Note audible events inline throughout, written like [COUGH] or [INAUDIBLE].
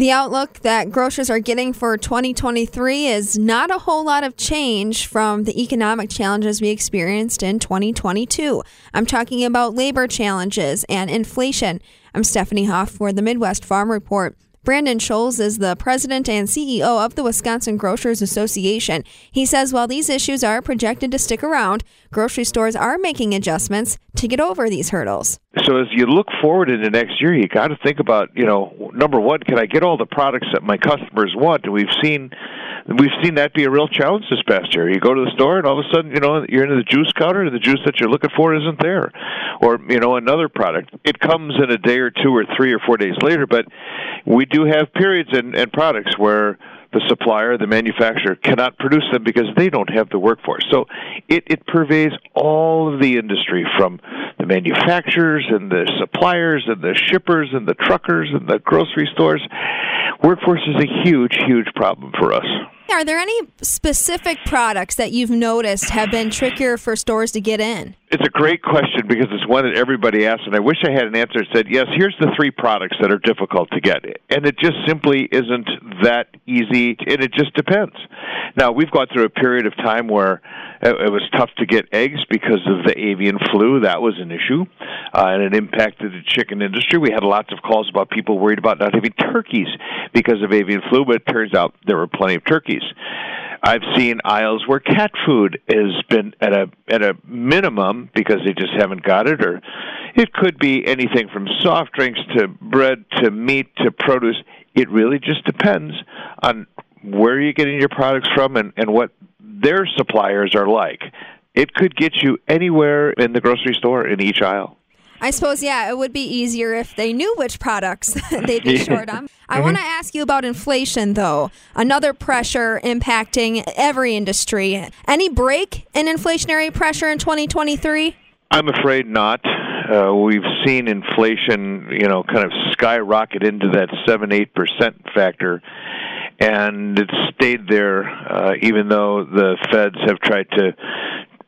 The outlook that grocers are getting for 2023 is not a whole lot of change from the economic challenges we experienced in 2022. I'm talking about labor challenges and inflation. I'm Stephanie Hoff for the Midwest Farm Report. Brandon Scholz is the president and CEO of the Wisconsin Grocers Association. He says while these issues are projected to stick around, grocery stores are making adjustments to get over these hurdles. So as you look forward into next year, you got to think about, you know, number one, can I get all the products that my customers want? And we've seen we've seen that be a real challenge this past year. You go to the store and all of a sudden, you know, you're into the juice counter and the juice that you're looking for isn't there. Or, you know, another product. It comes in a day or two or three or four days later, but we do have periods and, and products where the supplier, the manufacturer cannot produce them because they don't have the workforce. So it, it pervades all of the industry from the manufacturers and the suppliers and the shippers and the truckers and the grocery stores. Workforce is a huge, huge problem for us. Are there any specific products that you've noticed have been trickier for stores to get in? It's a great question because it's one that everybody asks, and I wish I had an answer that said, yes, here's the three products that are difficult to get. And it just simply isn't that easy, and it just depends. Now, we've gone through a period of time where it was tough to get eggs because of the avian flu. That was an issue, uh, and it impacted the chicken industry. We had lots of calls about people worried about not having turkeys because of avian flu, but it turns out there were plenty of turkeys. I've seen aisles where cat food has been at a at a minimum because they just haven't got it, or it could be anything from soft drinks to bread to meat to produce. It really just depends on where you're getting your products from and, and what their suppliers are like. It could get you anywhere in the grocery store in each aisle. I suppose, yeah, it would be easier if they knew which products [LAUGHS] they'd be short on. I mm-hmm. want to ask you about inflation, though. Another pressure impacting every industry. Any break in inflationary pressure in 2023? I'm afraid not. Uh, we've seen inflation, you know, kind of skyrocket into that seven, eight percent factor, and it's stayed there, uh, even though the feds have tried to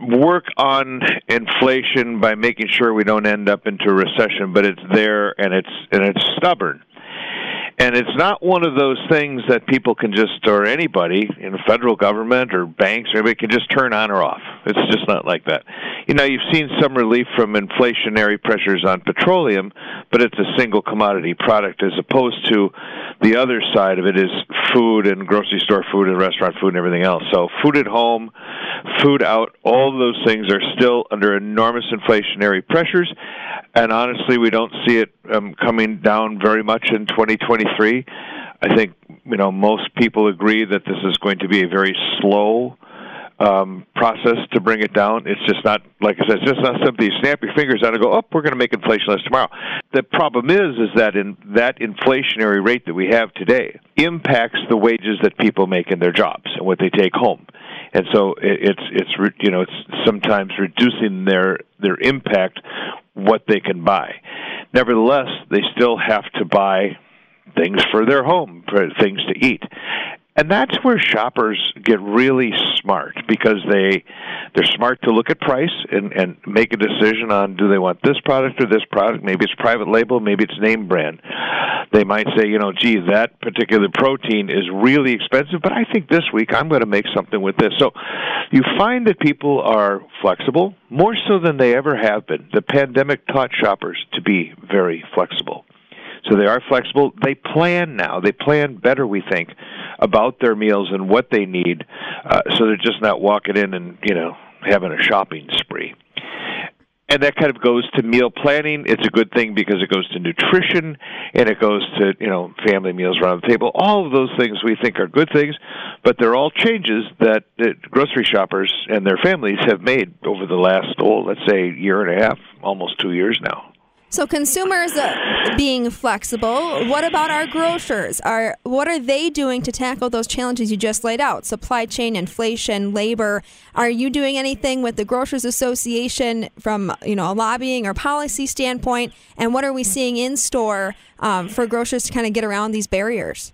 work on inflation by making sure we don't end up into a recession, but it's there and it's and it's stubborn. And it's not one of those things that people can just, or anybody in the federal government or banks or anybody can just turn on or off. It's just not like that. You know, you've seen some relief from inflationary pressures on petroleum, but it's a single commodity product as opposed to the other side of it is food and grocery store food and restaurant food and everything else. So food at home, food out, all those things are still under enormous inflationary pressures and honestly, we don't see it um, coming down very much in 2023. I think you know most people agree that this is going to be a very slow um, process to bring it down. It's just not, like I said, it's just not something you snap your fingers and go, oh, we're going to make inflation less tomorrow. The problem is, is that in that inflationary rate that we have today impacts the wages that people make in their jobs and what they take home and so it's it's you know it's sometimes reducing their their impact what they can buy. Nevertheless, they still have to buy things for their home, for things to eat. And that's where shoppers get really smart because they they're smart to look at price and and make a decision on do they want this product or this product? Maybe it's private label maybe it's name brand they might say you know gee that particular protein is really expensive but i think this week i'm going to make something with this so you find that people are flexible more so than they ever have been the pandemic taught shoppers to be very flexible so they are flexible. They plan now. They plan better, we think, about their meals and what they need. Uh, so they're just not walking in and you know having a shopping spree. And that kind of goes to meal planning. It's a good thing because it goes to nutrition and it goes to, you know, family meals around the table. All of those things we think are good things, but they're all changes that, that grocery shoppers and their families have made over the last, oh, let's say, year and a half, almost two years now. So consumers uh, being flexible. What about our grocers? Are what are they doing to tackle those challenges you just laid out? Supply chain, inflation, labor. Are you doing anything with the Grocers Association from you know a lobbying or policy standpoint? And what are we seeing in store um, for grocers to kind of get around these barriers?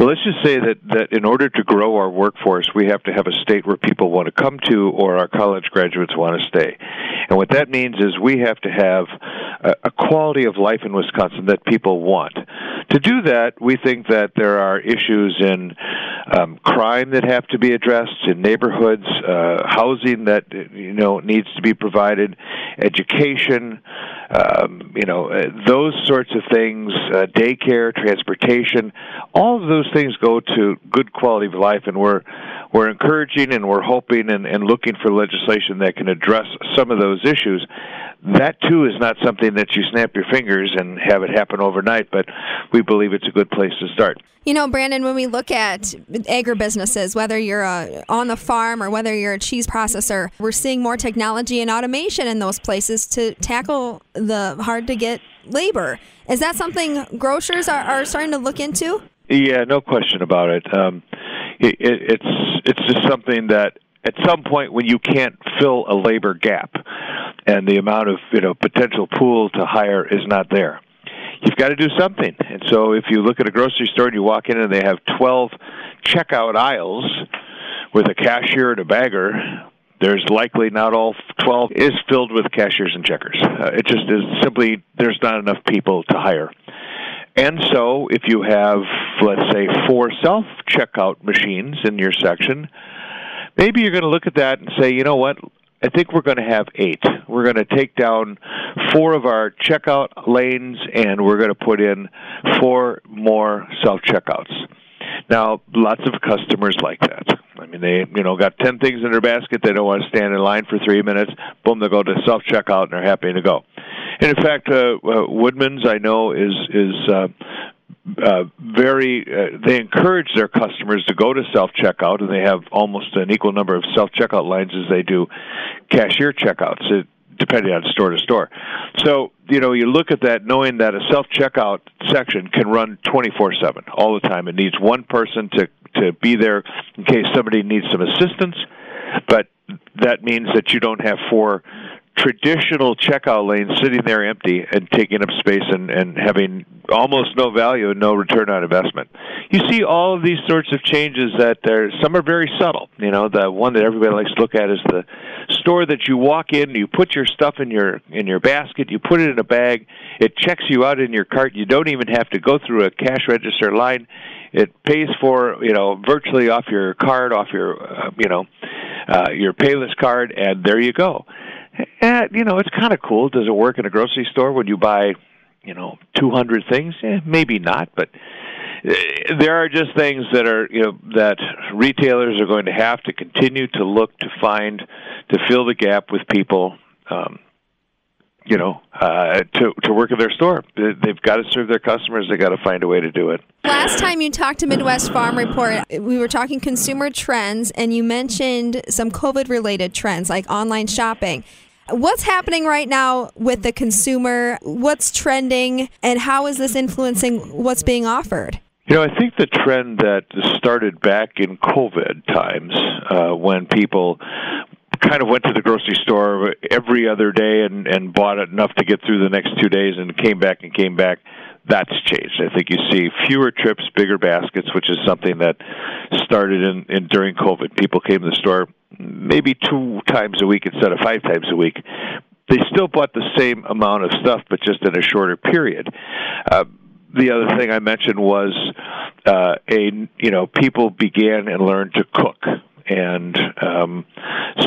Well, let's just say that, that in order to grow our workforce, we have to have a state where people want to come to or our college graduates want to stay. And what that means is we have to have a, a quality of life in Wisconsin that people want. To do that, we think that there are issues in um, crime that have to be addressed in neighborhoods, uh, housing that you know needs to be provided, education, um, you know uh, those sorts of things, uh, daycare, transportation. All of those things go to good quality of life, and we're we're encouraging and we're hoping and, and looking for legislation that can address some of those issues that too is not something that you snap your fingers and have it happen overnight, but we believe it's a good place to start. You know, Brandon, when we look at agribusinesses, whether you're uh, on the farm or whether you're a cheese processor, we're seeing more technology and automation in those places to tackle the hard to get labor. Is that something grocers are, are starting to look into? Yeah, no question about it. Um, it, it it's it's just something that at some point when you can't fill a labor gap and the amount of you know potential pool to hire is not there you've got to do something. And so if you look at a grocery store and you walk in and they have 12 checkout aisles with a cashier and a bagger there's likely not all 12 is filled with cashiers and checkers. Uh, it just is simply there's not enough people to hire and so if you have let's say four self checkout machines in your section maybe you're going to look at that and say, you know what? I think we're going to have eight. We're going to take down four of our checkout lanes and we're going to put in four more self checkouts. Now, lots of customers like that. I mean, they you know got ten things in their basket. They don't want to stand in line for three minutes. Boom, they go to self checkout and they're happy to go. And in fact, uh, uh, Woodman's I know is is uh, uh, very uh, they encourage their customers to go to self checkout and they have almost an equal number of self checkout lines as they do cashier checkouts it, depending on store to store. So you know you look at that knowing that a self checkout section can run 24/7 all the time. It needs one person to to be there in case somebody needs some assistance but that means that you don't have four traditional checkout lanes sitting there empty and taking up space and, and having almost no value and no return on investment. You see all of these sorts of changes that are some are very subtle. You know, the one that everybody likes to look at is the store that you walk in, you put your stuff in your in your basket, you put it in a bag, it checks you out in your cart. You don't even have to go through a cash register line. It pays for you know virtually off your card, off your uh, you know uh, your Payless card, and there you go eh, you know, it's kind of cool. Does it work in a grocery store when you buy, you know, 200 things? Eh, maybe not, but eh, there are just things that are, you know, that retailers are going to have to continue to look to find to fill the gap with people. Um, you know, uh, to to work in their store. They've got to serve their customers. they've got to find a way to do it. Last time you talked to Midwest Farm Report, we were talking consumer trends, and you mentioned some COVID-related trends like online shopping. What's happening right now with the consumer? What's trending, and how is this influencing what's being offered? You know, I think the trend that started back in COVID times, uh, when people kind of went to the grocery store every other day and and bought enough to get through the next two days and came back and came back that's changed. I think you see fewer trips, bigger baskets, which is something that started in, in during COVID. People came to the store maybe two times a week instead of five times a week. They still bought the same amount of stuff, but just in a shorter period. Uh, the other thing I mentioned was uh, a you know people began and learned to cook and um,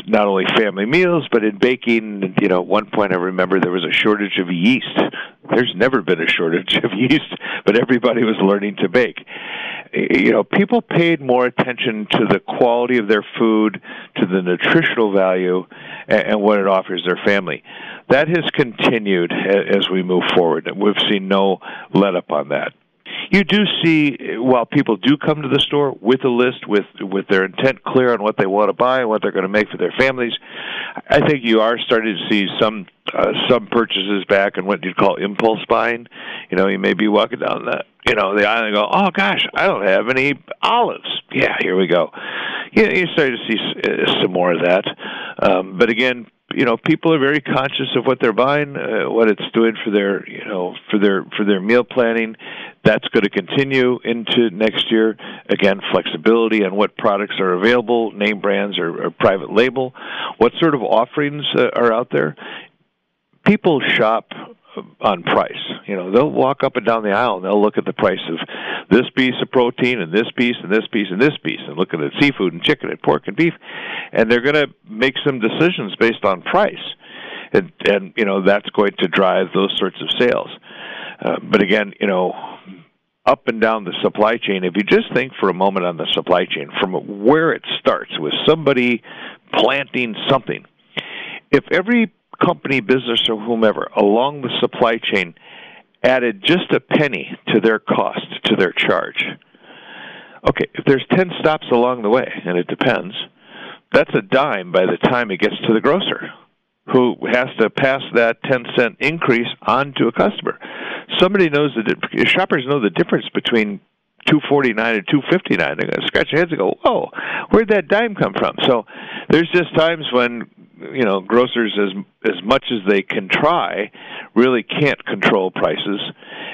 not only family meals, but in baking. You know, at one point I remember there was a shortage of yeast. There's never been a shortage of yeast, but everybody was learning to bake. You know, people paid more attention to the quality of their food, to the nutritional value, and what it offers their family. That has continued as we move forward. We've seen no let up on that you do see while people do come to the store with a list with with their intent clear on what they want to buy and what they're going to make for their families i think you are starting to see some uh, some purchases back and what you'd call impulse buying. You know you may be walking down the you know the aisle and go oh gosh i don't have any olives. Yeah here we go. You, you start to see uh, some more of that. Um, but again you know people are very conscious of what they're buying, uh, what it's doing for their you know for their for their meal planning. That's going to continue into next year. Again, flexibility on what products are available, name brands or, or private label, what sort of offerings uh, are out there. People shop on price. You know, they'll walk up and down the aisle and they'll look at the price of this piece of protein and this piece and this piece and this piece and look at the seafood and chicken and pork and beef and they're going to make some decisions based on price. And and you know, that's going to drive those sorts of sales. Uh, but again, you know, up and down the supply chain, if you just think for a moment on the supply chain from where it starts with somebody planting something, if every company, business, or whomever along the supply chain added just a penny to their cost, to their charge. Okay, if there's 10 stops along the way, and it depends, that's a dime by the time it gets to the grocer who has to pass that 10 cent increase on to a customer. Somebody knows that shoppers know the difference between 249 and 259 they're going to scratch their heads and go whoa where'd that dime come from so there's just times when you know grocers as as much as they can try really can't control prices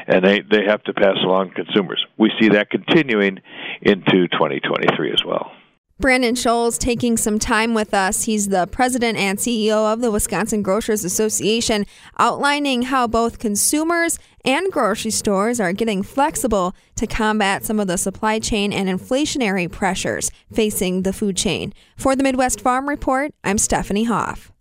and they they have to pass along to consumers. We see that continuing into 2023 as well Brandon Scholz taking some time with us. He's the president and CEO of the Wisconsin Grocers Association, outlining how both consumers and grocery stores are getting flexible to combat some of the supply chain and inflationary pressures facing the food chain. For the Midwest Farm Report, I'm Stephanie Hoff.